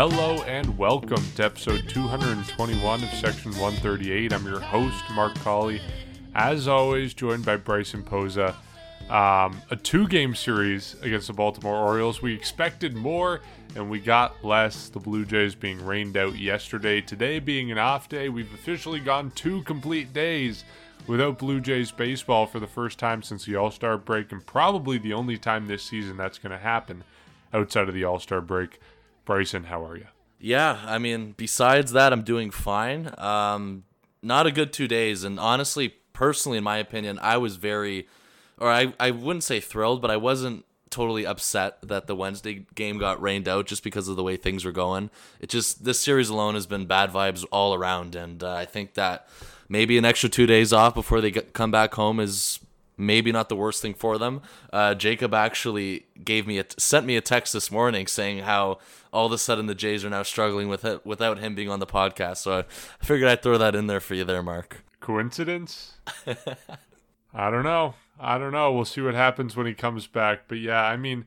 Hello and welcome to episode 221 of Section 138. I'm your host, Mark Colley. As always, joined by Bryson Poza. Um, a two game series against the Baltimore Orioles. We expected more and we got less. The Blue Jays being rained out yesterday. Today being an off day, we've officially gone two complete days without Blue Jays baseball for the first time since the All Star break, and probably the only time this season that's going to happen outside of the All Star break. Bryson, how are you? Yeah, I mean, besides that, I'm doing fine. Um, not a good two days, and honestly, personally, in my opinion, I was very, or I, I wouldn't say thrilled, but I wasn't totally upset that the Wednesday game got rained out just because of the way things were going. It just this series alone has been bad vibes all around, and uh, I think that maybe an extra two days off before they get, come back home is maybe not the worst thing for them. Uh, Jacob actually gave me a sent me a text this morning saying how all of a sudden the Jays are now struggling with it without him being on the podcast. So I figured I'd throw that in there for you there, Mark. Coincidence? I don't know. I don't know. We'll see what happens when he comes back. But yeah, I mean,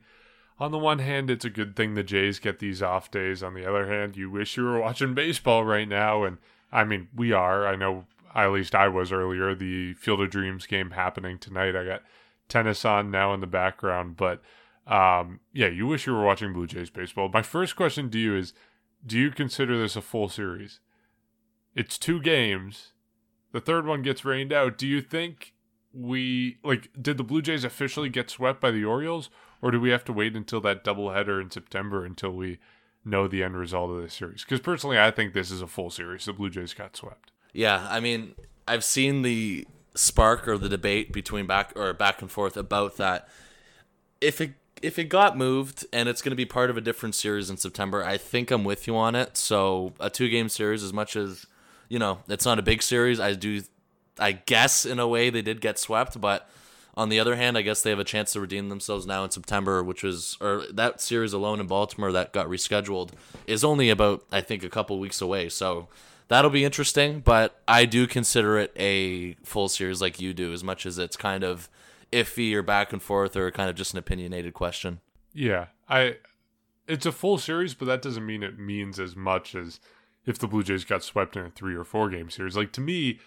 on the one hand, it's a good thing the Jays get these off days. On the other hand, you wish you were watching baseball right now. And I mean, we are. I know, at least I was earlier. The Field of Dreams game happening tonight. I got tennis on now in the background. But um, yeah, you wish you were watching Blue Jays baseball. My first question to you is Do you consider this a full series? It's two games. The third one gets rained out. Do you think we like did the Blue Jays officially get swept by the Orioles, or do we have to wait until that doubleheader in September until we know the end result of this series? Because personally, I think this is a full series. The Blue Jays got swept. Yeah, I mean, I've seen the spark or the debate between back or back and forth about that. If it if it got moved and it's going to be part of a different series in September, I think I'm with you on it. So a two game series, as much as you know, it's not a big series. I do, I guess in a way they did get swept, but on the other hand, I guess they have a chance to redeem themselves now in September, which was or that series alone in Baltimore that got rescheduled is only about I think a couple weeks away. So that'll be interesting, but I do consider it a full series like you do, as much as it's kind of iffy or back and forth or kind of just an opinionated question. Yeah, I. It's a full series, but that doesn't mean it means as much as if the Blue Jays got swept in a three or four game series. Like to me,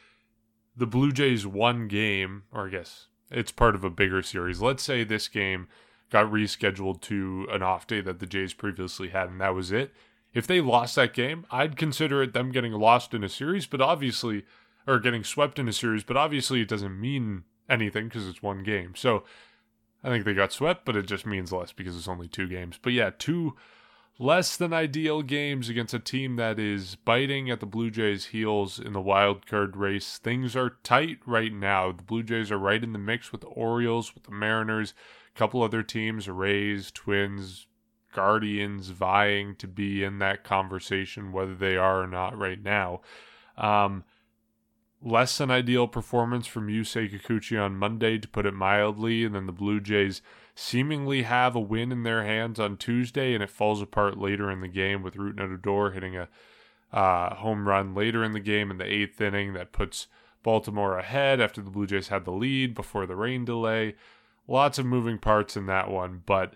the Blue Jays one game, or I guess it's part of a bigger series. Let's say this game got rescheduled to an off day that the Jays previously had, and that was it. If they lost that game, I'd consider it them getting lost in a series, but obviously, or getting swept in a series, but obviously it doesn't mean anything because it's one game. So I think they got swept, but it just means less because it's only two games. But yeah, two less than ideal games against a team that is biting at the Blue Jays' heels in the wild card race. Things are tight right now. The Blue Jays are right in the mix with the Orioles, with the Mariners, a couple other teams, Rays, Twins, Guardians, vying to be in that conversation, whether they are or not right now. Um, less than ideal performance from Yusei Kikuchi on Monday, to put it mildly, and then the Blue Jays seemingly have a win in their hands on Tuesday, and it falls apart later in the game with Rougned Odor hitting a uh, home run later in the game in the eighth inning that puts Baltimore ahead after the Blue Jays had the lead before the rain delay. Lots of moving parts in that one, but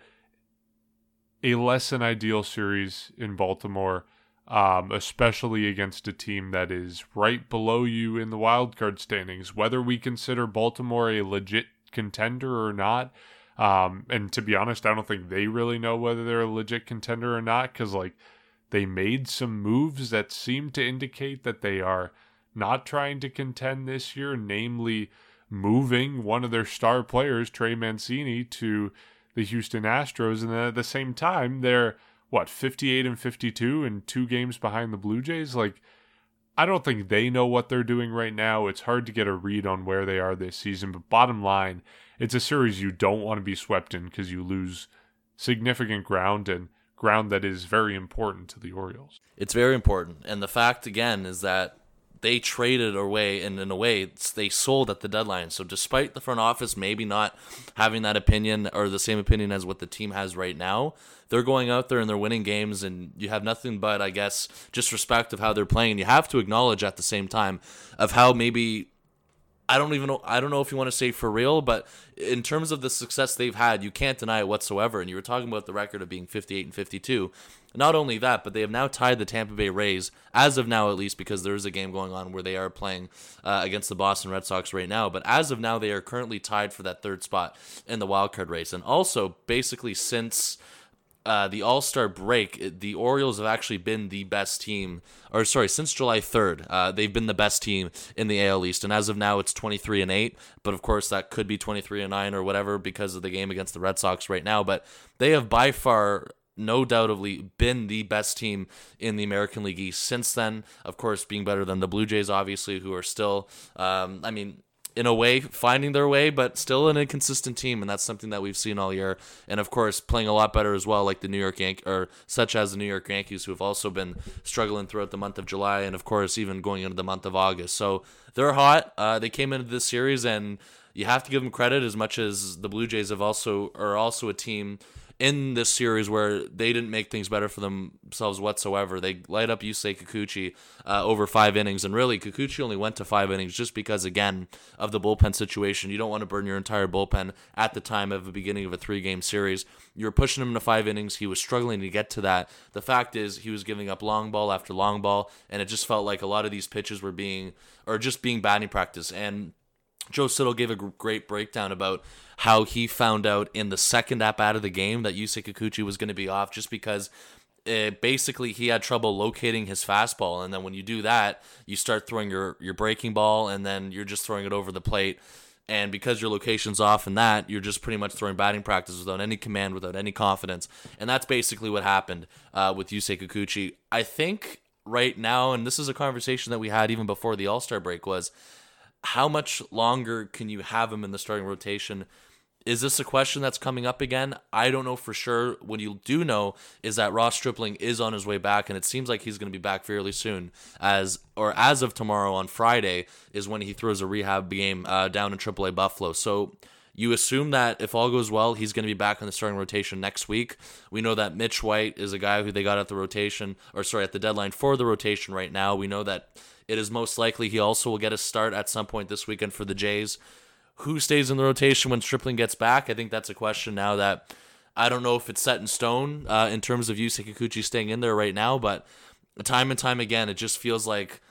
a less than ideal series in Baltimore, um, especially against a team that is right below you in the wild card standings. Whether we consider Baltimore a legit contender or not, um, and to be honest, I don't think they really know whether they're a legit contender or not because, like, they made some moves that seem to indicate that they are not trying to contend this year, namely moving one of their star players, Trey Mancini, to the Houston Astros. And then at the same time, they're, what, 58 and 52 and two games behind the Blue Jays? Like, I don't think they know what they're doing right now. It's hard to get a read on where they are this season. But bottom line, it's a series you don't want to be swept in because you lose significant ground and ground that is very important to the Orioles. It's very important. And the fact, again, is that they traded away, and in a way, they sold at the deadline. So, despite the front office maybe not having that opinion or the same opinion as what the team has right now, they're going out there and they're winning games, and you have nothing but, I guess, just respect of how they're playing. You have to acknowledge at the same time of how maybe I don't even know. I don't know if you want to say for real, but in terms of the success they've had, you can't deny it whatsoever. And you were talking about the record of being 58 and 52. Not only that, but they have now tied the Tampa Bay Rays, as of now at least, because there is a game going on where they are playing uh, against the Boston Red Sox right now. But as of now, they are currently tied for that third spot in the wild card race. And also, basically, since uh, the All Star break, the Orioles have actually been the best team, or sorry, since July 3rd, uh, they've been the best team in the AL East. And as of now, it's 23 and 8. But of course, that could be 23 and 9 or whatever because of the game against the Red Sox right now. But they have by far no doubtably been the best team in the American League East since then. Of course, being better than the Blue Jays, obviously, who are still, um, I mean, in a way finding their way, but still an inconsistent team, and that's something that we've seen all year. And of course, playing a lot better as well, like the New York Yankees, or such as the New York Yankees, who have also been struggling throughout the month of July, and of course, even going into the month of August. So they're hot. Uh, they came into this series, and you have to give them credit as much as the Blue Jays have also are also a team in this series where they didn't make things better for themselves whatsoever. They light up Yusei Kikuchi uh, over five innings, and really Kikuchi only went to five innings just because, again, of the bullpen situation. You don't want to burn your entire bullpen at the time of the beginning of a three-game series. You're pushing him to five innings. He was struggling to get to that. The fact is, he was giving up long ball after long ball, and it just felt like a lot of these pitches were being, or just being batting practice. And Joe Siddall gave a great breakdown about how he found out in the second app out of the game that Yusei Kikuchi was going to be off just because it, eh, basically he had trouble locating his fastball. And then when you do that you start throwing your your breaking ball and then you're just throwing it over the plate. And because your location's off and that you're just pretty much throwing batting practice without any command without any confidence. And that's basically what happened uh, with Yusei Kikuchi. I think right now and this is a conversation that we had even before the All-Star break was how much longer can you have him in the starting rotation? Is this a question that's coming up again? I don't know for sure. What you do know is that Ross Stripling is on his way back, and it seems like he's going to be back fairly soon. As or as of tomorrow on Friday is when he throws a rehab game uh, down in AAA Buffalo. So you assume that if all goes well, he's going to be back in the starting rotation next week. We know that Mitch White is a guy who they got at the rotation, or sorry, at the deadline for the rotation right now. We know that it is most likely he also will get a start at some point this weekend for the Jays. Who stays in the rotation when Stripling gets back? I think that's a question now that I don't know if it's set in stone uh, in terms of Yusei Kikuchi staying in there right now, but time and time again, it just feels like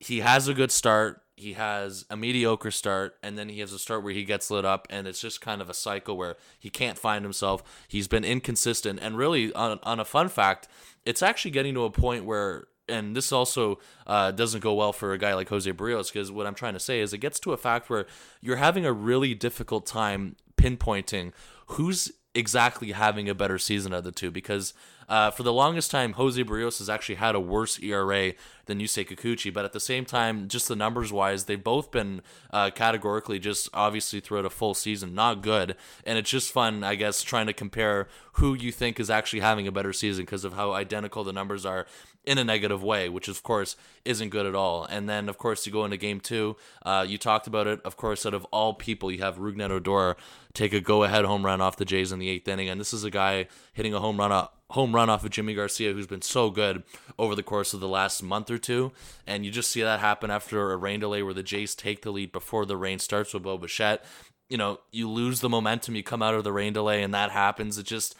he has a good start, he has a mediocre start, and then he has a start where he gets lit up, and it's just kind of a cycle where he can't find himself. He's been inconsistent, and really, on, on a fun fact, it's actually getting to a point where and this also uh, doesn't go well for a guy like Jose Berrios because what I'm trying to say is it gets to a fact where you're having a really difficult time pinpointing who's exactly having a better season of the two because uh, for the longest time Jose Berrios has actually had a worse ERA than Yusei Kikuchi, but at the same time, just the numbers wise, they've both been uh, categorically just obviously throughout a full season not good, and it's just fun, I guess, trying to compare who you think is actually having a better season because of how identical the numbers are in a negative way, which of course isn't good at all. And then, of course, you go into game two. Uh, you talked about it. Of course, out of all people, you have Rougned Odor take a go-ahead home run off the Jays in the eighth inning, and this is a guy hitting a home run off, home run off of Yimi Garcia, who's been so good over the course of the last month or two. And you just see that happen after a rain delay where the Jays take the lead before the rain starts with Bo Bichette. You know, you lose the momentum, you come out of the rain delay, and that happens. It just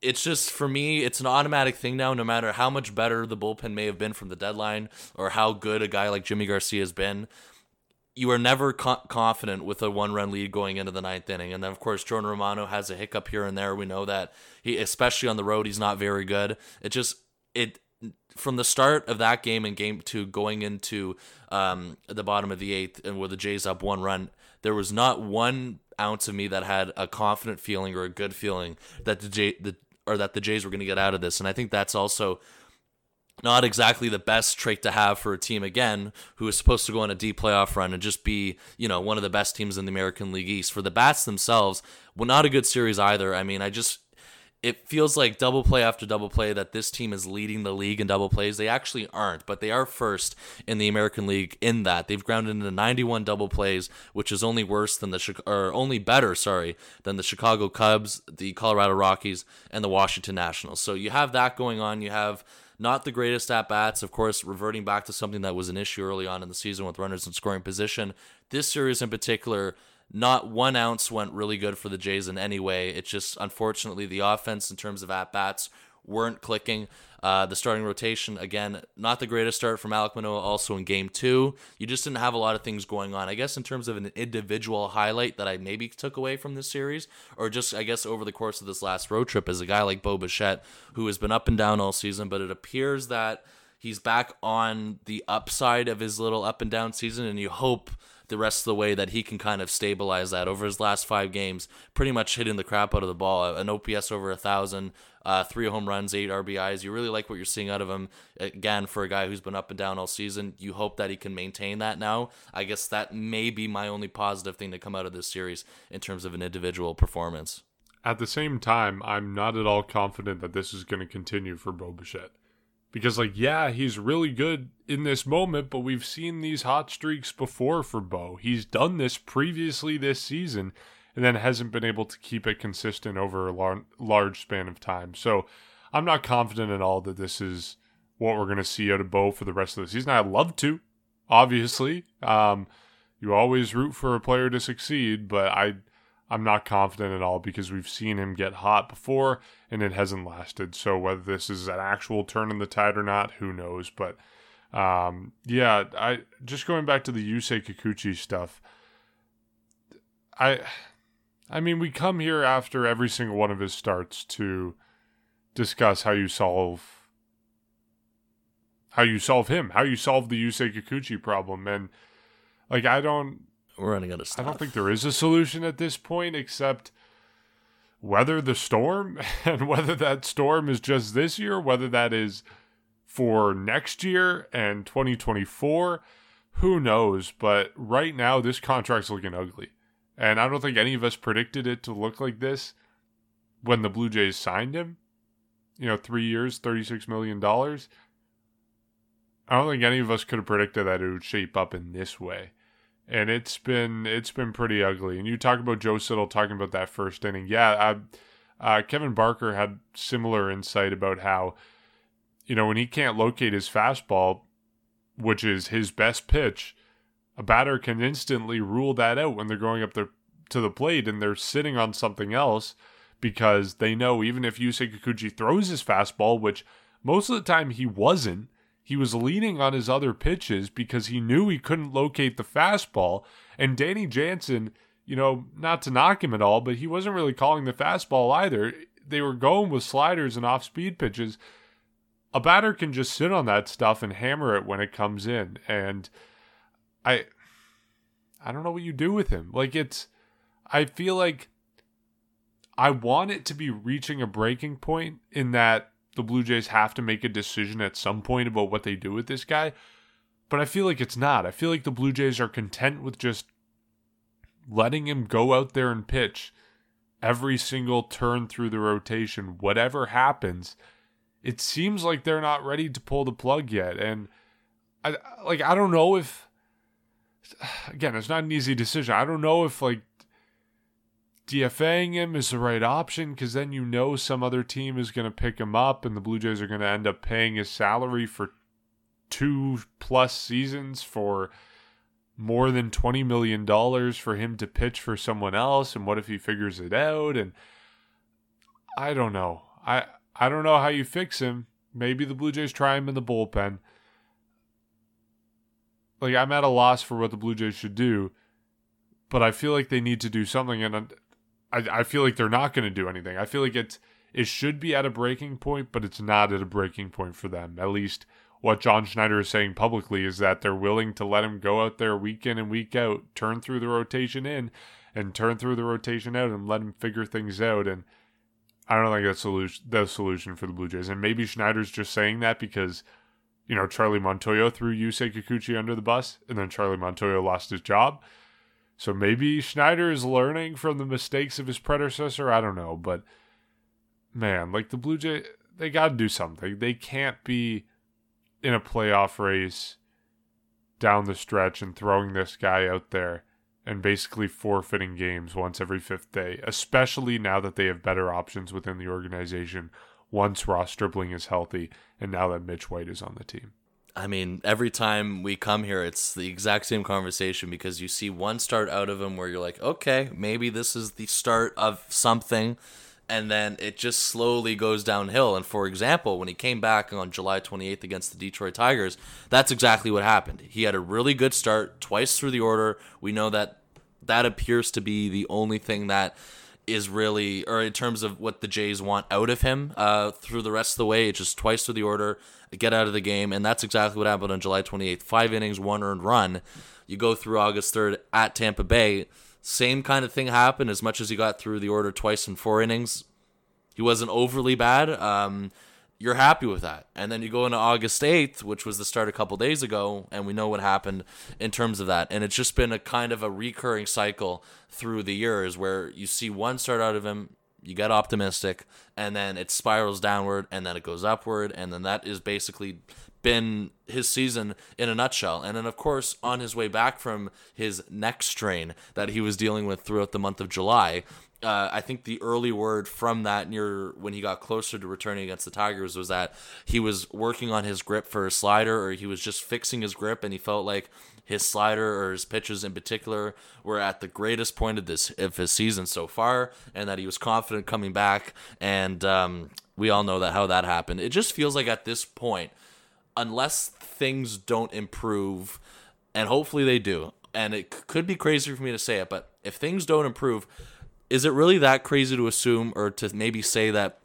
it's just for me, it's an automatic thing now. No matter how much better the bullpen may have been from the deadline, or how good a guy like Yimi Garcia has been, you are never co- confident with a one-run lead going into the ninth inning. And then, of course, Jordan Romano has a hiccup here and there. We know that he, especially on the road, he's not very good. It just it from the start of that game and game two going into um, the bottom of the eighth and where the Jays up one run, there was not one ounce of me that had a confident feeling or a good feeling that the J, the or that the Jays were going to get out of this. And I think that's also not exactly the best trait to have for a team again who is supposed to go on a deep playoff run and just be you know one of the best teams in the American League East for the bats themselves well not a good series either I mean I just it feels like double play after double play that this team is leading the league in double plays. They actually aren't, but they are first in the American League in that. They've grounded into 91 double plays, which is only worse than the or only better, sorry, than the Chicago Cubs, the Colorado Rockies, and the Washington Nationals. So you have that going on. You have not the greatest at bats. Of course, reverting back to something that was an issue early on in the season with runners in scoring position. This series in particular, not one ounce went really good for the Jays in any way. It's just unfortunately the offense in terms of at bats weren't clicking. Uh, the starting rotation, again, not the greatest start from Alek Manoah, also in game two. You just didn't have a lot of things going on. I guess in terms of an individual highlight that I maybe took away from this series, or just, I guess, over the course of this last road trip, is a guy like Bo Bichette, who has been up and down all season, but it appears that he's back on the upside of his little up and down season, and you hope the rest of the way that he can kind of stabilize that over his last five games, pretty much hitting the crap out of the ball. An OPS over a thousand, uh, three home runs, eight RBIs. You really like what you're seeing out of him. Again, for a guy who's been up and down all season, you hope that he can maintain that now. I guess that may be my only positive thing to come out of this series in terms of an individual performance. At the same time, I'm not at all confident that this is going to continue for Bo. Because, like, yeah, he's really good in this moment, but we've seen these hot streaks before for Bo. He's done this previously this season and then hasn't been able to keep it consistent over a lar- large span of time. So I'm not confident at all that this is what we're going to see out of Bo for the rest of the season. I'd love to, obviously. Um, you always root for a player to succeed, but I I'm not confident at all because we've seen him get hot before and it hasn't lasted. So whether this is an actual turn in the tide or not, who knows? But um, yeah, I just going back to the Yusei Kikuchi stuff. I I mean, we come here after every single one of his starts to discuss how you solve how you solve him, how you solve the Yusei Kikuchi problem, and like I don't we're running out of stuff. I don't think there is a solution at this point except weather the storm and whether that storm is just this year, whether that is for next year and 2024, who knows? But right now, this contract's looking ugly. And I don't think any of us predicted it to look like this when the Blue Jays signed him. You know, three years, $36 million. I don't think any of us could have predicted that it would shape up in this way and it's been it's been pretty ugly. And you talk about Joe Siddall talking about that first inning. Yeah, I, uh, Kevin Barker had similar insight about how you know when he can't locate his fastball, which is his best pitch, a batter can instantly rule that out when they're going up the, to the plate and they're sitting on something else because they know even if Yusei Kikuchi throws his fastball, which most of the time he wasn't he was leaning on his other pitches because he knew he couldn't locate the fastball. And Danny Jansen, you know, not to knock him at all, but he wasn't really calling the fastball either. They were going with sliders and off speed pitches. A batter can just sit on that stuff and hammer it when it comes in. And I I don't know what you do with him. Like it's I feel like I want it to be reaching a breaking point in that the Blue Jays have to make a decision at some point about what they do with this guy. But I feel like it's not. I feel like the Blue Jays are content with just letting him go out there and pitch every single turn through the rotation, whatever happens. It seems like they're not ready to pull the plug yet. And I like I don't know if again, it's not an easy decision. I don't know if like DFAing him is the right option because then you know some other team is going to pick him up and the Blue Jays are going to end up paying his salary for two plus seasons for more than $20 million for him to pitch for someone else. And what if he figures it out? And I don't know. I, I don't know how you fix him. Maybe the Blue Jays try him in the bullpen. Like, I'm at a loss for what the Blue Jays should do but I feel like they need to do something. And I, I feel like they're not going to do anything. I feel like it's it should be at a breaking point, but it's not at a breaking point for them. At least what John Schneider is saying publicly is that they're willing to let him go out there week in and week out, turn through the rotation in and turn through the rotation out and let him figure things out. And I don't think that's solution the solution for the Blue Jays. And maybe Schneider's just saying that because, you know, Charlie Montoyo threw Yusei Kikuchi under the bus and then Charlie Montoyo lost his job. So maybe Schneider is learning from the mistakes of his predecessor. I don't know, but man, like the Blue Jay, they got to do something. They can't be in a playoff race down the stretch and throwing this guy out there and basically forfeiting games once every fifth day, especially now that they have better options within the organization. once Ross Stripling is healthy and now that Mitch White is on the team. I mean, every time we come here, it's the exact same conversation because you see one start out of him where you're like, okay, maybe this is the start of something. And then it just slowly goes downhill. And for example, when he came back on July 28th against the Detroit Tigers, that's exactly what happened. He had a really good start twice through the order. We know that that appears to be the only thing that is really, or in terms of what the Jays want out of him uh, through the rest of the way, it's just twice through the order, get out of the game, and that's exactly what happened on July 28th. Five innings, one earned run. You go through August 3rd at Tampa Bay, same kind of thing happened. As much as he got through the order twice in four innings, he wasn't overly bad. Um, you're happy with that. And then you go into August 8th, which was the start a couple days ago, and we know what happened in terms of that. And it's just been a kind of a recurring cycle through the years where you see one start out of him, you get optimistic, and then it spirals downward, and then it goes upward, and then that is basically been his season in a nutshell. And then, of course, on his way back from his neck strain that he was dealing with throughout the month of July, uh, I think the early word from that near when he got closer to returning against the Tigers was that he was working on his grip for a slider, or he was just fixing his grip, and he felt like his slider or his pitches in particular were at the greatest point of this of his season so far, and that he was confident coming back. And um, we all know that how that happened. It just feels like at this point, unless things don't improve, and hopefully they do, and it could be crazy for me to say it, but if things don't improve is it really that crazy to assume or to maybe say that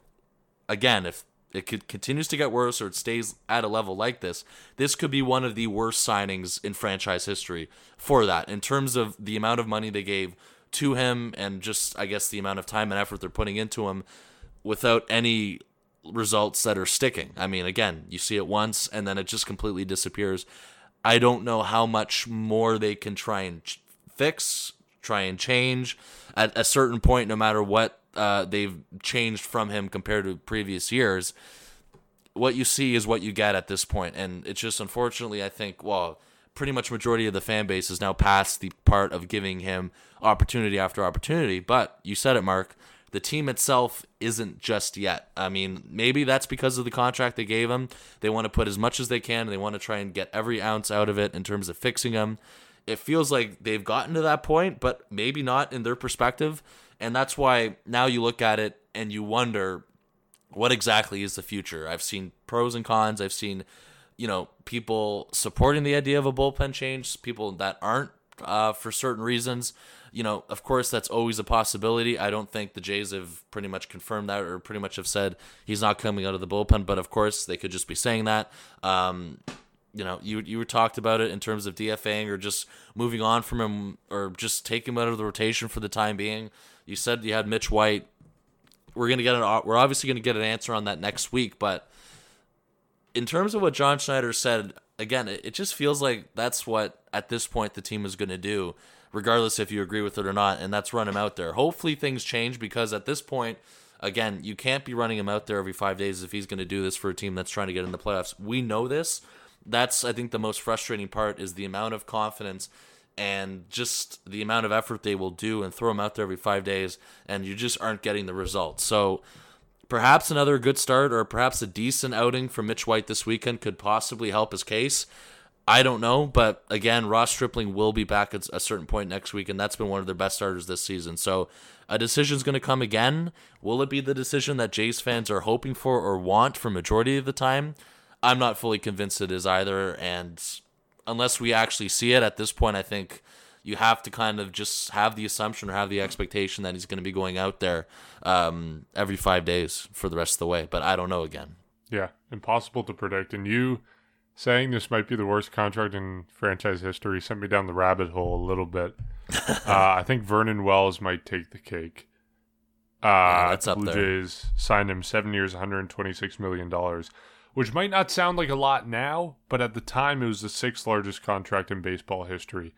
again if it could, continues to get worse or it stays at a level like this this could be one of the worst signings in franchise history for that? In terms of the amount of money they gave to him and just i guess the amount of time and effort they're putting into him without any results that are sticking. I mean again you see it once and then it just completely disappears. I don't know how much more they can try and fix try and change at a certain point, no matter what uh, they've changed from him compared to previous years. What you see is what you get at this point, and it's just unfortunately, I think, well, pretty much majority of the fan base is now past the part of giving him opportunity after opportunity. But you said it, Mark. The team itself isn't just yet. I mean, maybe that's because of the contract they gave him. They want to put as much as they can. And they want to try and get every ounce out of it in terms of fixing him it feels like they've gotten to that point, but maybe not in their perspective. And that's why now you look at it and you wonder what exactly is the future. I've seen pros and cons. I've seen, you know, people supporting the idea of a bullpen change, people that aren't uh, for certain reasons. You know, of course, that's always a possibility. I don't think the Jays have pretty much confirmed that or pretty much have said he's not coming out of the bullpen, but of course, they could just be saying that. Um, you know, you you were talked about it in terms of DFAing or just moving on from him or just taking him out of the rotation for the time being. You said you had Mitch White. We're gonna get an we're obviously gonna get an answer on that next week, but in terms of what John Schneider said, again, it, it just feels like that's what at this point the team is gonna do, regardless if you agree with it or not, and that's run him out there. Hopefully things change because at this point again, you can't be running him out there every five days if he's going to do this for a team that's trying to get in the playoffs. We know this, that's I think the most frustrating part is the amount of confidence and just the amount of effort they will do and throw them out there every five days, and you just aren't getting the results. So perhaps another good start or perhaps a decent outing for Mitch White this weekend could possibly help his case. I don't know, but again, Ross Stripling will be back at a certain point next week, and that's been one of their best starters this season. So a decision is going to come again. Will it be the decision that Jays fans are hoping for or want for majority of the time? I'm not fully convinced it is either. And unless we actually see it at this point, I think you have to kind of just have the assumption or have the expectation that he's going to be going out there um, every five days for the rest of the way. But I don't know again. Yeah, impossible to predict. And you saying this might be the worst contract in franchise history sent me down the rabbit hole a little bit. uh, I think Vernon Wells might take the cake. Uh, yeah, that's up Blue there. Jays signed him seven years, 126 million dollars which might not sound like a lot now, but at the time it was the sixth largest contract in baseball history.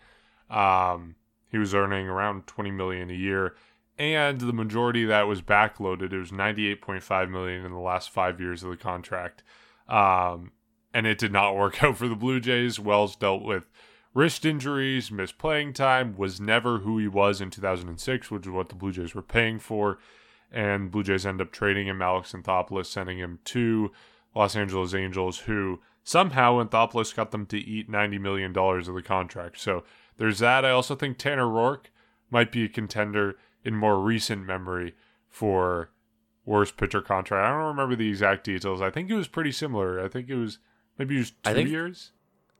Um, he was earning around 20 million a year, and the majority of that was backloaded. It was 98.5 million in the last five years of the contract, um, and it did not work out for the Blue Jays. Wells dealt with wrist injuries, missed playing time, was never who he was in 2006, which is what the Blue Jays were paying for. and Blue Jays end up trading him Alex Anthopoulos, sending him to Los Angeles Angels, who somehow Anthopoulos got them to eat $90 million of the contract. So there's that. I also think Tanner Roark might be a contender in more recent memory for worst pitcher contract. I don't remember the exact details. I think it was pretty similar. I think it was maybe it was two I think- years.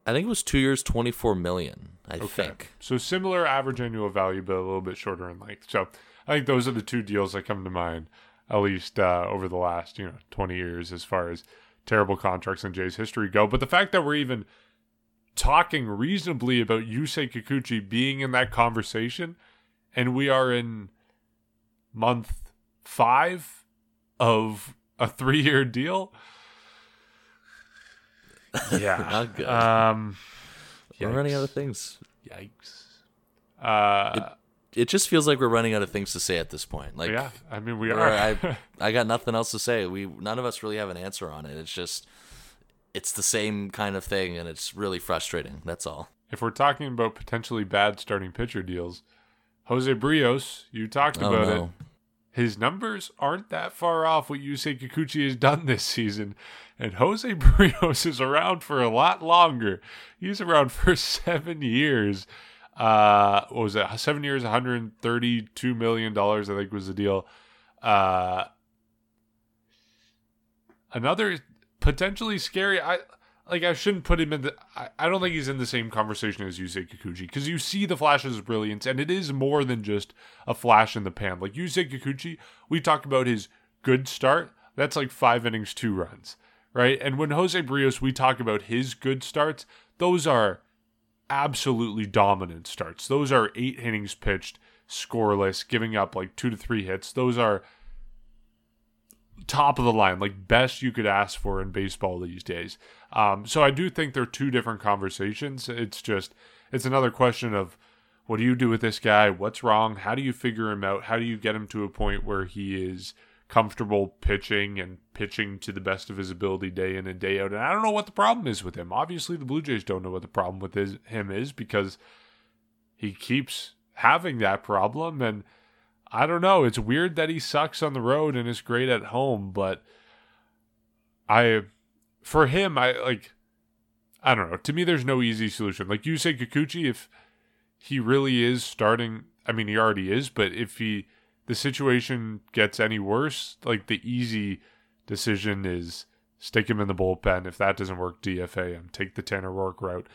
I think it was two years, twenty four million. I Okay. think. So similar average annual value, but a little bit shorter in length. So I think those are the two deals that come to mind, at least uh, over the last you know twenty years, as far as terrible contracts in Jay's history go. But the fact that we're even talking reasonably about Yusei Kikuchi being in that conversation, and we are in month five of a three-year deal. Yeah. Um, We're running out of things. Yikes. Uh, It just feels like we're running out of things to say at this point. Like, yeah, I mean we are. I, I got nothing else to say. We none of us really have an answer on it. It's just, it's the same kind of thing, and it's really frustrating. That's all. if we're talking about potentially bad starting pitcher deals, Jose Berrios, you talked Oh about it. His numbers aren't that far off what Yusei Kikuchi has done this season, and Jose Berrios is around for a lot longer. He's around for seven years. Uh, what was it? Seven years, 132 million dollars. I think was the deal. Uh, another potentially scary. I like. I shouldn't put him in the. I, I don't think he's in the same conversation as Yusei Kikuchi because you see the flashes of brilliance, and it is more than just a flash in the pan. Like Yusei Kikuchi, we talked about his good start. That's like five innings, two runs, right? And when Jose Berrios, we talk about his good starts. Those are absolutely dominant starts. Those are eight innings pitched, scoreless, giving up like two to three hits. Those are top of the line, like best you could ask for in baseball these days. Um, so I do think they're two different conversations. It's just it's another question of what do you do with this guy? What's wrong? How do you figure him out? How do you get him to a point where he is comfortable pitching and pitching to the best of his ability day in and day out? And I don't know what the problem is with him. Obviously, the Blue Jays don't know what the problem with his, him is because he keeps having that problem and I don't know. It's weird that he sucks on the road and is great at home, but I for him I like I don't know. To me there's no easy solution. Like Yusei Kikuchi if he really is starting I mean he already is, but if he the situation gets any worse, like the easy decision is stick him in the bullpen. If that doesn't work, DFA him. Take the Tanner Roark route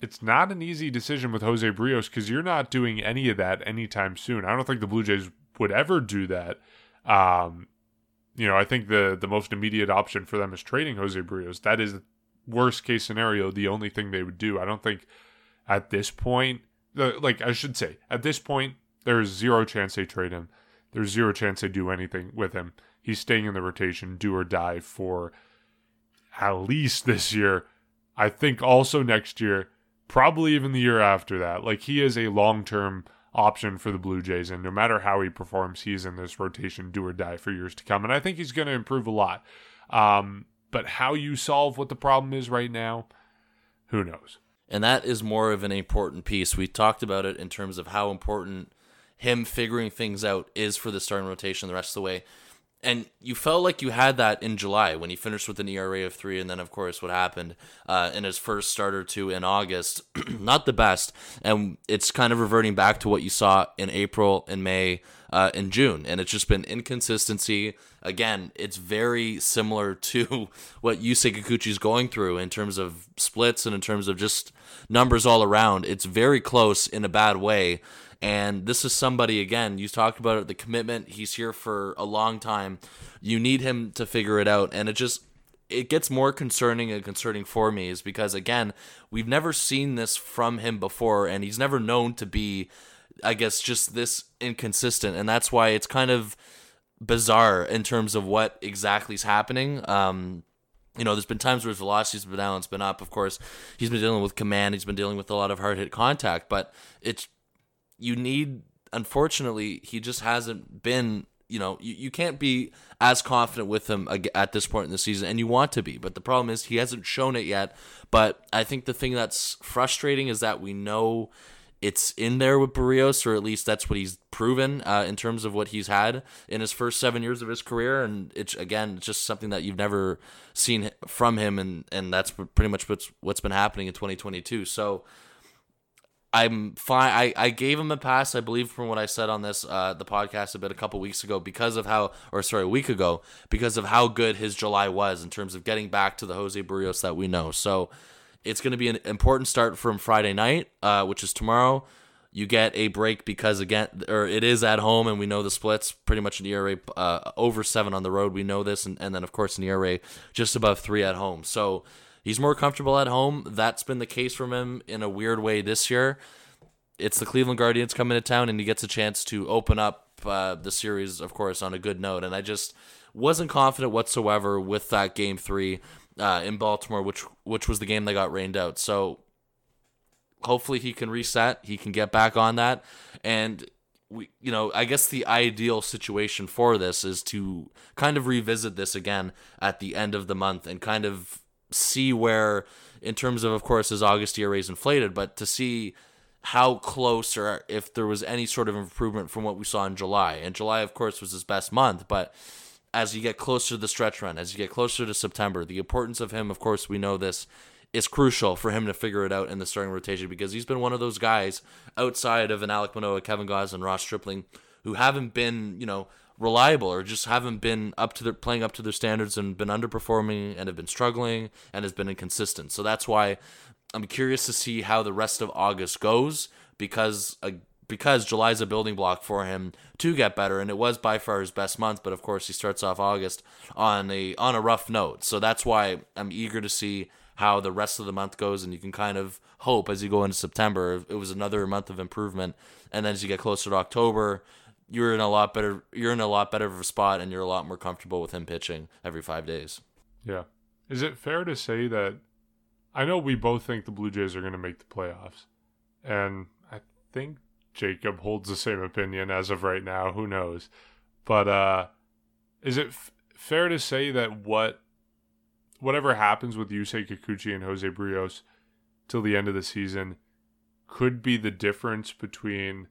it's not an easy decision with Jose Berrios because you're not doing any of that anytime soon. I don't think the Blue Jays would ever do that. Um, you know, I think the the most immediate option for them is trading Jose Berrios. That is worst case scenario, the only thing they would do. I don't think at this point, like I should say, at this point, there's zero chance they trade him. There's zero chance they do anything with him. He's staying in the rotation, do or die for at least this year. I think also next year, probably even the year after that. Like he is a long term option for the Blue Jays, and no matter how he performs, he's in this rotation, do or die for years to come. And I think he's going to improve a lot. Um, but how you solve what the problem is right now, who knows? And that is more of an important piece. We talked about it in terms of how important him figuring things out is for the starting rotation the rest of the way. And you felt like you had that in July when he finished with an ERA of three, and then of course what happened uh, in his first start or two in August, not the best. And it's kind of reverting back to what you saw in April and May uh, and June, and it's just been inconsistency. Again, it's very similar to what Yusei is going through in terms of splits and in terms of just numbers all around. It's very close in a bad way. And this is somebody again. You talked about it, the commitment. He's here for a long time. You need him to figure it out, and it just it gets more concerning and concerning for me is because again we've never seen this from him before, and he's never known to be, I guess, just this inconsistent, and that's why it's kind of bizarre in terms of what exactly is happening. Um, you know, there's been times where his velocity's been down, it's been up. Of course, he's been dealing with command, he's been dealing with a lot of hard hit contact, but it's you need. Unfortunately, he just hasn't been. You know, you, you can't be as confident with him at this point in the season, and you want to be. But the problem is he hasn't shown it yet. But I think the thing that's frustrating is that we know it's in there with Berrios, or at least that's what he's proven uh, in terms of what he's had in his first seven years of his career. And it's again, just something that you've never seen from him, and and that's pretty much what's what's been happening in 2022. So I'm fine. I, I gave him a pass, I believe, from what I said on this uh, the podcast a bit a couple weeks ago because of how, or sorry, a week ago because of how good his July was in terms of getting back to the Jose Berrios that we know. So it's going to be an important start from Friday night, uh, which is tomorrow. You get a break because again, or it is at home, and we know the splits pretty much an ERA uh, over seven on the road. We know this, and, and then of course an ERA just above three at home. So He's more comfortable at home. That's been the case from him in a weird way this year. It's the Cleveland Guardians coming to town, and he gets a chance to open up uh, the series, of course, on a good note. And I just wasn't confident whatsoever with that game three uh, in Baltimore, which which was the game they got rained out. So hopefully he can reset. He can get back on that, and we, you know, I guess the ideal situation for this is to kind of revisit this again at the end of the month and kind of see where, in terms of, of course, his August ERA is inflated, but to see how close or if there was any sort of improvement from what we saw in July. And July, of course, was his best month, but as you get closer to the stretch run, as you get closer to September, the importance of him, of course, we know this is crucial for him to figure it out in the starting rotation because he's been one of those guys outside of an Alek Manoah, Kevin Gausman, and Ross Stripling who haven't been, you know, reliable or just haven't been up to their playing up to their standards and been underperforming and have been struggling and has been inconsistent. So that's why I'm curious to see how the rest of August goes because uh, because July's a building block for him to get better and it was by far his best month but of course he starts off August on a on a rough note. So that's why I'm eager to see how the rest of the month goes and you can kind of hope as you go into September it was another month of improvement and then as you get closer to October you're in a lot better you're in a lot better of a spot and you're a lot more comfortable with him pitching every five days. Yeah. Is it fair to say that I know we both think the Blue Jays are going to make the playoffs, and I think Jacob holds the same opinion as of right now. Who knows? But uh, is it f- fair to say that what whatever happens with Yusei Kikuchi and Jose Berrios till the end of the season could be the difference between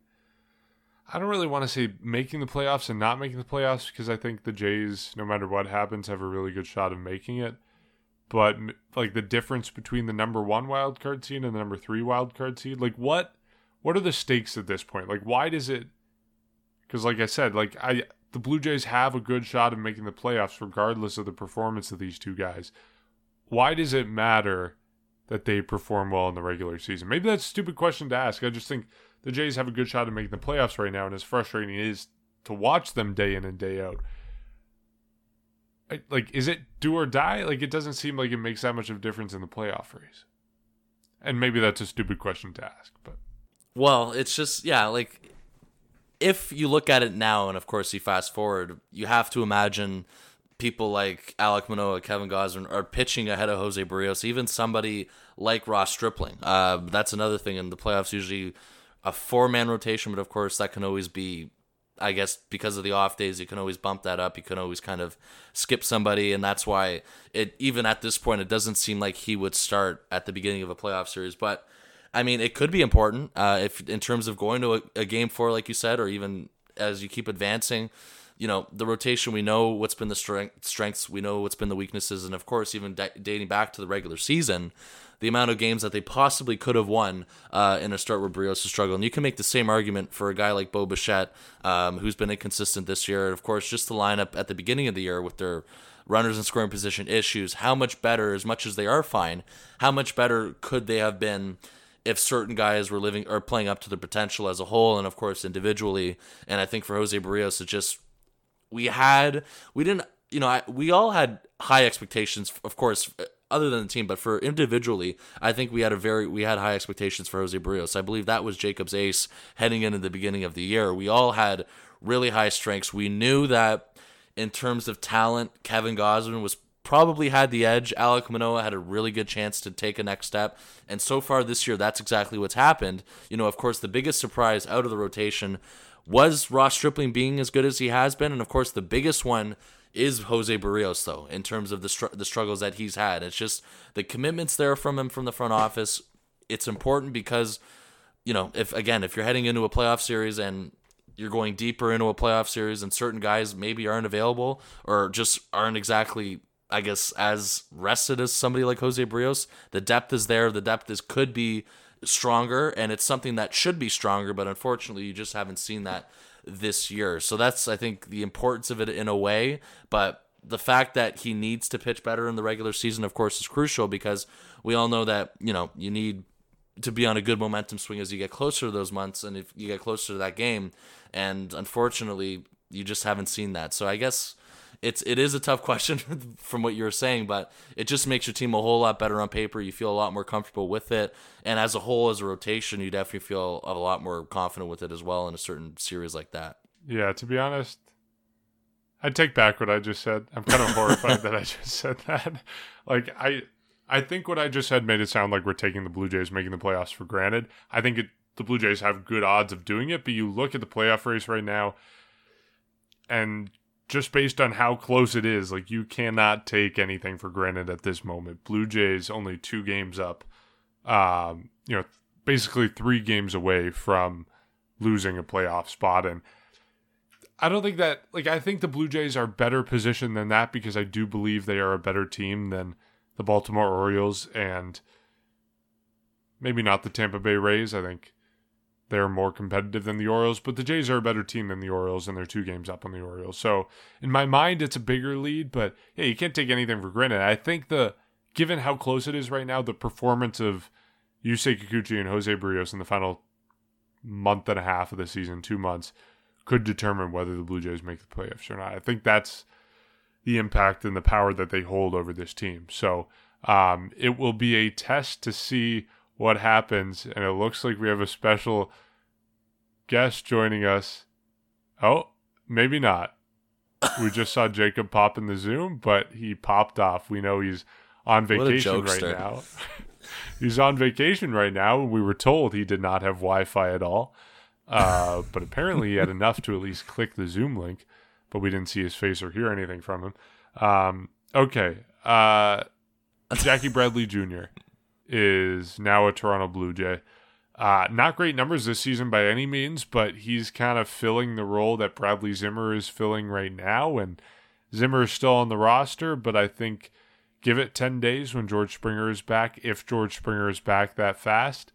I don't really want to say making the playoffs and not making the playoffs because I think the Jays, no matter what happens, have a really good shot of making it. But like the difference between the number one wild card seed and the number three wild card seed, like what, what are the stakes at this point? Like why does it? Because like I said, like I the Blue Jays have a good shot of making the playoffs regardless of the performance of these two guys. Why does it matter that they perform well in the regular season? Maybe that's a stupid question to ask. I just think the Jays have a good shot of making the playoffs right now, and as frustrating it is to watch them day in and day out. Like, is it do or die? Like, it doesn't seem like it makes that much of a difference in the playoff race. And maybe that's a stupid question to ask, but. Well, it's just, yeah, like, if you look at it now, and of course you fast forward, you have to imagine people like Alek Manoah, Kevin Gausman are pitching ahead of Jose Berrios, even somebody like Ross Stripling. Uh, that's another thing in the playoffs. Usually, a four man rotation, but of course that can always be I guess because of the off days, you can always bump that up. You can always kind of skip somebody, and that's why it even at this point it doesn't seem like he would start at the beginning of a playoff series. But I mean, it could be important uh, if in terms of going to a, a, game four, like you said, or even as you keep advancing. You know, the rotation. We know what's been the strength, strengths. We know what's been the weaknesses, and of course, even dating back to the regular season, the amount of games that they possibly could have won uh, in a start where Berrios has struggled. And you can make the same argument for a guy like Bo Bichette, um, who's been inconsistent this year. And of course, just the lineup at the beginning of the year with their runners in scoring position issues. How much better, as much as they are fine, how much better could they have been? if certain guys were living or playing up to their potential as a whole and of course individually and i think for jose berrios it just we had we didn't you know I, we all had high expectations of course other than the team, but for individually, I think we had a very we had high expectations for Jose Berrios. I believe that was Jacob's ace heading into the beginning of the year. We all had really high strengths. We knew that in terms of talent, Kevin Gausman was probably had the edge. Alek Manoah had a really good chance to take a next step. And so far this year, that's exactly what's happened. You know, of course, the biggest surprise out of the rotation was Ross Stripling being as good as he has been. And of course, the biggest one is Jose Berrios though in terms of the str- the struggles that he's had. It's just the commitments there from him from the front office. It's important because you know, if again, if you're heading into a playoff series and you're going deeper into a playoff series and certain guys maybe aren't available or just aren't exactly I guess as rested as somebody like Jose Berrios, the depth is there. The depth is could be stronger, and it's something that should be stronger, but unfortunately, you just haven't seen that this year. So that's I think the importance of it in a way, but the fact that he needs to pitch better in the regular season, of course, is crucial because we all know that you know you need to be on a good momentum swing as you get closer to those months and if you get closer to that game and unfortunately you just haven't seen that so i guess it's it is a tough question from what you were saying but it just makes your team a whole lot better on paper. You feel a lot more comfortable with it. And as a whole as a rotation you definitely feel a lot more confident with it as well in a certain series like that. Yeah to be honest i take back what i just said. I'm kind of horrified that i just said that. Like i I think what I just said made it sound like we're taking the Blue Jays making the playoffs for granted. I think it, the Blue Jays have good odds of doing it, but you look at the playoff race right now, and just based on how close it is, like you cannot take anything for granted at this moment. Blue Jays only two games up, um, you know, basically three games away from losing a playoff spot, and I don't think that like I think the Blue Jays are better positioned than that because I do believe they are a better team than the Baltimore Orioles and maybe not the Tampa Bay Rays. I think they're more competitive than the Orioles, but the Jays are a better team than the Orioles, and they're two games up on the Orioles. So in my mind, it's a bigger lead, but yeah, you can't take anything for granted. I think the given how close it is right now, the performance of Yusei Kikuchi and Jose Berrios in the final month and a half of the season, two months, could determine whether the Blue Jays make the playoffs or not. I think that's the impact and the power that they hold over this team. So um, it will be a test to see what happens. And it looks like we have a special guest joining us. Oh, maybe not. we just saw Jacob pop in the Zoom, but he popped off. We know he's on vacation right now. he's on vacation right now, we were told he did not have Wi Fi at all. Uh, but apparently, he had enough to at least click the Zoom link but we didn't see his face or hear anything from him. Um, okay. Uh, Jackie Bradley Jr. is now a Toronto Blue Jay. Uh, not great numbers this season by any means, but he's kind of filling the role that Bradley Zimmer is filling right now. And Zimmer is still on the roster, but I think give it 10 days when George Springer is back, if George Springer is back that fast,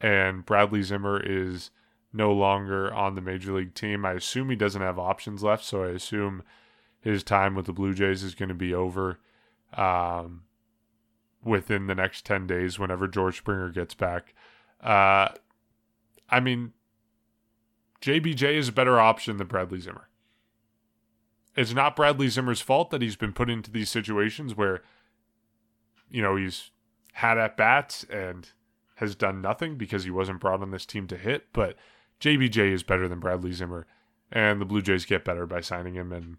and Bradley Zimmer is no longer on the major league team. I assume he doesn't have options left, so I assume his time with the Blue Jays is going to be over um, within the next 10 days whenever George Springer gets back. Uh, I mean, JBJ is a better option than Bradley Zimmer. It's not Bradley Zimmer's fault that he's been put into these situations where, you know, he's had at bats and has done nothing because he wasn't brought on this team to hit, but JBJ is better than Bradley Zimmer, and the Blue Jays get better by signing him and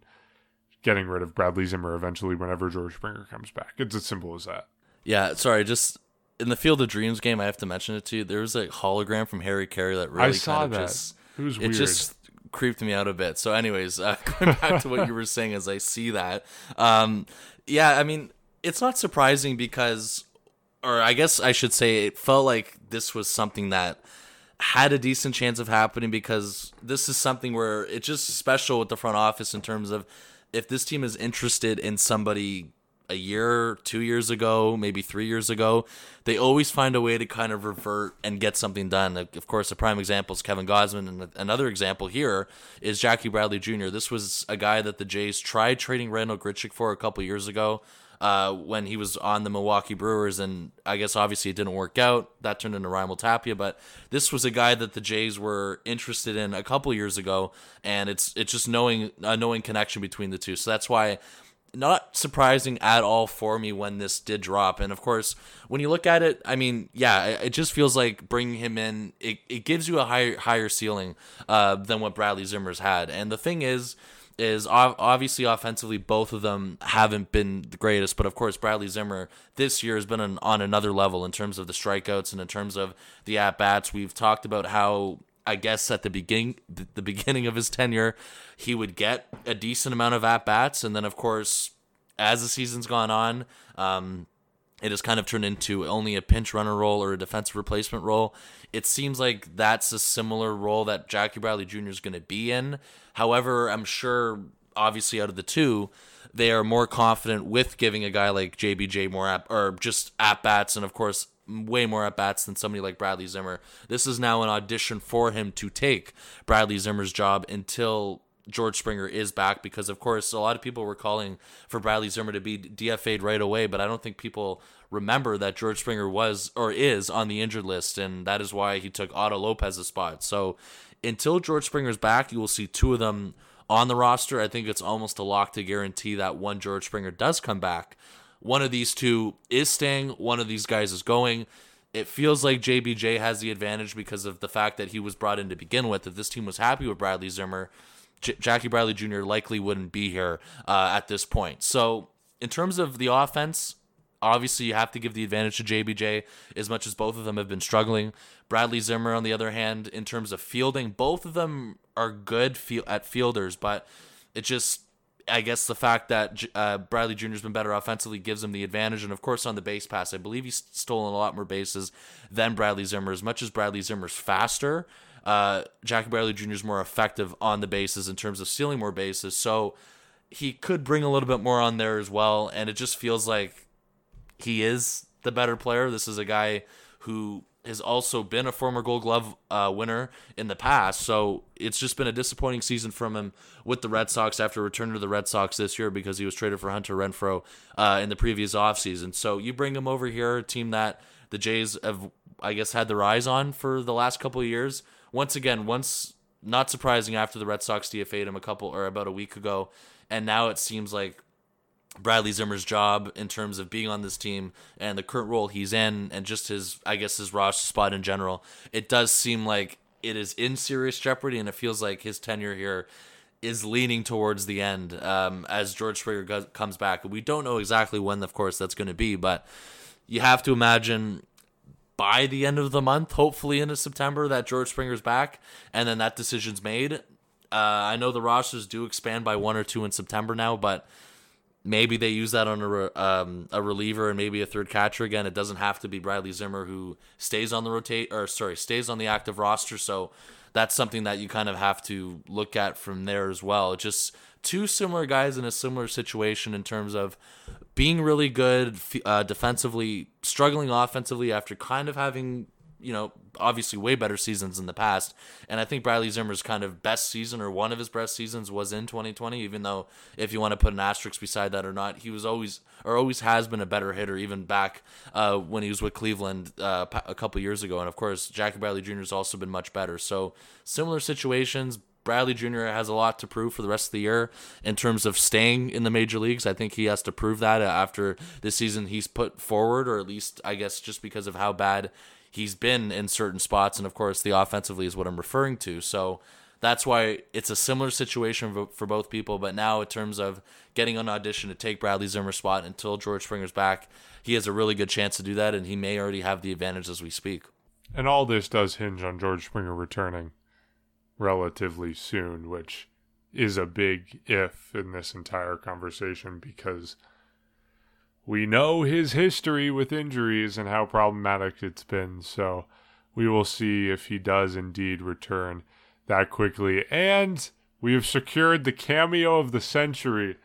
getting rid of Bradley Zimmer eventually whenever George Springer comes back. It's as simple as that. Yeah, sorry, just in the Field of Dreams game, I have to mention it to you. There was a hologram from Harry Caray that really I saw kind of that. just it was weird. It just creeped me out a bit. So, anyways, uh, going back to what you were saying, as I see that, um, yeah, I mean, it's not surprising because, or I guess I should say, it felt like this was something that had a decent chance of happening because this is something where it's just special with the front office in terms of if this team is interested in somebody a year, two years ago, maybe three years ago, they always find a way to kind of revert and get something done. Of course, a prime example is Kevin Gausman, and another example here is Jackie Bradley Jr. This was a guy that the Jays tried trading Randall Grichuk for a couple years ago uh, when he was on the Milwaukee Brewers, and I guess obviously it didn't work out. That turned into Raimel Tapia, but this was a guy that the Jays were interested in a couple years ago, and it's it's just knowing a knowing connection between the two. So that's why not surprising at all for me when this did drop. And of course, when you look at it, I mean, yeah, it just feels like bringing him in, it, it gives you a higher higher ceiling uh, than what Bradley Zimmer's had. And the thing is, is obviously offensively both of them haven't been the greatest, but of course Bradley Zimmer this year has been on another level in terms of the strikeouts and in terms of the at bats. We've talked about how I guess at the beginning the beginning of his tenure he would get a decent amount of at bats, and then of course as the season's gone on. Um, it has kind of turned into only a pinch runner role or a defensive replacement role. It seems like that's a similar role that Jackie Bradley Jr. is going to be in. However, I'm sure, obviously, out of the two, they are more confident with giving a guy like JBJ more at or just at bats, and of course, way more at bats than somebody like Bradley Zimmer. This is now an audition for him to take Bradley Zimmer's job until George Springer is back because, of course, a lot of people were calling for Bradley Zimmer to be DFA'd right away, but I don't think people remember that George Springer was or is on the injured list, and that is why he took Otto Lopez's spot. So until George Springer's back, you will see two of them on the roster. I think it's almost a lock to guarantee that one George Springer does come back. One of these two is staying, one of these guys is going. It feels like JBJ has the advantage because of the fact that he was brought in to begin with. If this team was happy with Bradley Zimmer, J- Jackie Bradley Jr. likely wouldn't be here uh, at this point. So, in terms of the offense, obviously you have to give the advantage to JBJ as much as both of them have been struggling. Bradley Zimmer, on the other hand, in terms of fielding, both of them are good at fielders, but it just I guess the fact that uh, Bradley Jr. has been better offensively gives him the advantage. And of course, on the base pass, I believe he's stolen a lot more bases than Bradley Zimmer. As much as Bradley Zimmer's faster, uh, Jackie Bradley Jr. is more effective on the bases in terms of stealing more bases. So he could bring a little bit more on there as well. And it just feels like he is the better player. This is a guy who has also been a former Gold Glove uh, winner in the past. So it's just been a disappointing season from him with the Red Sox after returning to the Red Sox this year because he was traded for Hunter Renfroe uh, in the previous offseason. So you bring him over here, a team that the Jays have, I guess, had their eyes on for the last couple of years. Once again, once not surprising after the Red Sox DFA'd him a couple or about a week ago, and now it seems like Bradley Zimmer's job in terms of being on this team and the current role he's in and just his I guess his roster spot in general, it does seem like it is in serious jeopardy and it feels like his tenure here is leaning towards the end um, as George Springer go- comes back. We don't know exactly when, of course, that's going to be, but you have to imagine by the end of the month, hopefully into September, that George Springer's back and then that decision's made. Uh, I know the rosters do expand by one or two in September now, but maybe they use that on a um, a reliever and maybe a third catcher again. It doesn't have to be Bradley Zimmer who stays on the rotate or sorry stays on the active roster. So that's something that you kind of have to look at from there as well. just two similar guys in a similar situation in terms of being really good uh, defensively, struggling offensively after kind of having you know, obviously way better seasons in the past. And I think Bradley Zimmer's kind of best season or one of his best seasons was in 2020, even though if you want to put an asterisk beside that or not, he was always or always has been a better hitter, even back uh, when he was with Cleveland uh, a couple years ago. And of course, Jackie Bradley Jr. has also been much better. So similar situations. Bradley Jr. has a lot to prove for the rest of the year in terms of staying in the major leagues. I think he has to prove that after this season he's put forward, or at least I guess just because of how bad he's been in certain spots, and of course, the offensively is what I'm referring to. So that's why it's a similar situation for both people. But now, in terms of getting an audition to take Bradley Zimmer's spot until George Springer's back, he has a really good chance to do that, and he may already have the advantage as we speak. And all this does hinge on George Springer returning relatively soon, which is a big if in this entire conversation because we know his history with injuries and how problematic it's been, so we will see if he does indeed return that quickly. And we have secured the cameo of the century.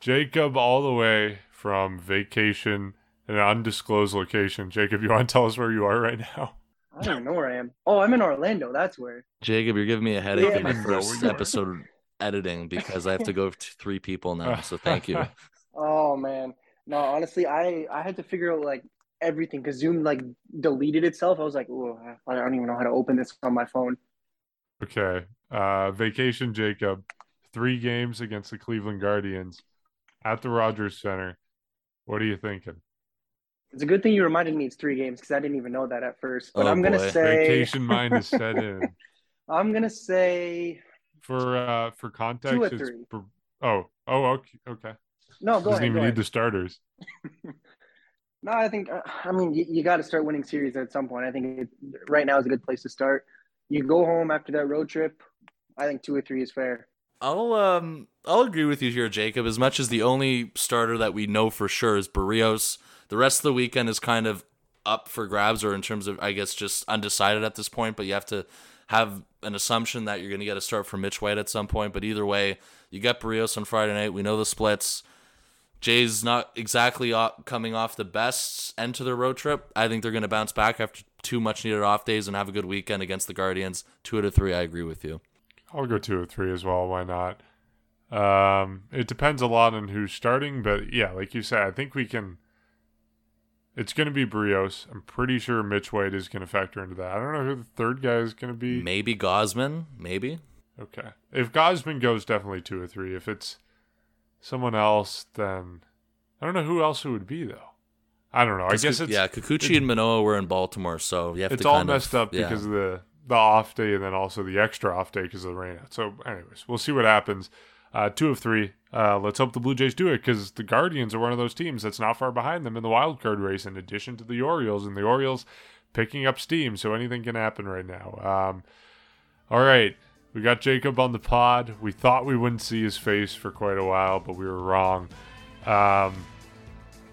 Jacob, all the way from vacation in an undisclosed location. Jacob, you want to tell us where you are right now? I don't know where I am. Oh, I'm in Orlando. That's where. Jacob, you're giving me a headache yeah. in the first episode editing because I have to go to three people now. So thank you. oh man. No, honestly, I I had to figure out like everything because Zoom like deleted itself. I was like, oh, I don't even know how to open this on my phone. Okay, uh, vacation Jacob, three games against the Cleveland Guardians at the Rogers Center. What are you thinking? It's a good thing you reminded me it's three games because I didn't even know that at first. But oh, I'm gonna say vacation mind is set in. I'm gonna say for uh for context, two or three. For, oh oh okay okay. No, go Doesn't ahead, even need the starters. no, I think uh, I mean you, you got to start winning series at some point. I think it, right now is a good place to start. You go home after that road trip. I think two or three is fair. I'll um I'll agree with you here, Jacob. As much as the only starter that we know for sure is Berrios, the rest of the weekend is kind of up for grabs, or in terms of I guess just undecided at this point. But you have to have an assumption that you're going to get a start from Mitch White at some point. But either way, you got Berrios on Friday night. We know the splits. Jay's not exactly coming off the best end to their road trip. I think they're going to bounce back after two much needed off days and have a good weekend against the Guardians. Two out of three, I agree with you. I'll go two or three as well. Why not? Um, it depends a lot on who's starting, but yeah, like you said, I think we can. It's going to be Berrios. I'm pretty sure Mitch White is going to factor into that. I don't know who the third guy is going to be. Maybe Gausman. Maybe. Okay. If Gausman goes, definitely two or three. If it's someone else, then I don't know who else it would be though. I don't know. I guess it's yeah. Kikuchi and Manoah were in Baltimore, so you have it's to. all messed of, up yeah. because of the the off day and then also the extra off day because of the rain. So, anyways, we'll see what happens. Uh, two of three. Uh, let's hope the Blue Jays do it because the Guardians are one of those teams that's not far behind them in the wild card race. In addition to the Orioles, and the Orioles picking up steam, so anything can happen right now. Um, all right, we got Jacob on the pod. We thought we wouldn't see his face for quite a while, but we were wrong. Um,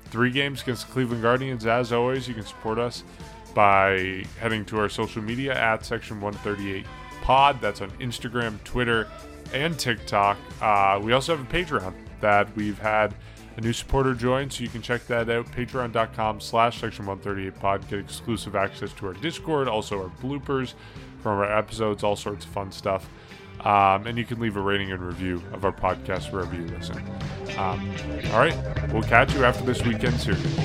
three games against the Cleveland Guardians. As always, you can support us by heading to our social media at Section 138 Pod. That's on Instagram, Twitter, and TikTok. Uh, we also have a Patreon that we've had a new supporter join, so you can check that out. Patreon.com slash Section 138 Pod. Get exclusive access to our Discord, also our bloopers from our episodes, all sorts of fun stuff. Um, and you can leave a rating and review of our podcast wherever you listen. Um, all right, we'll catch you after this weekend series.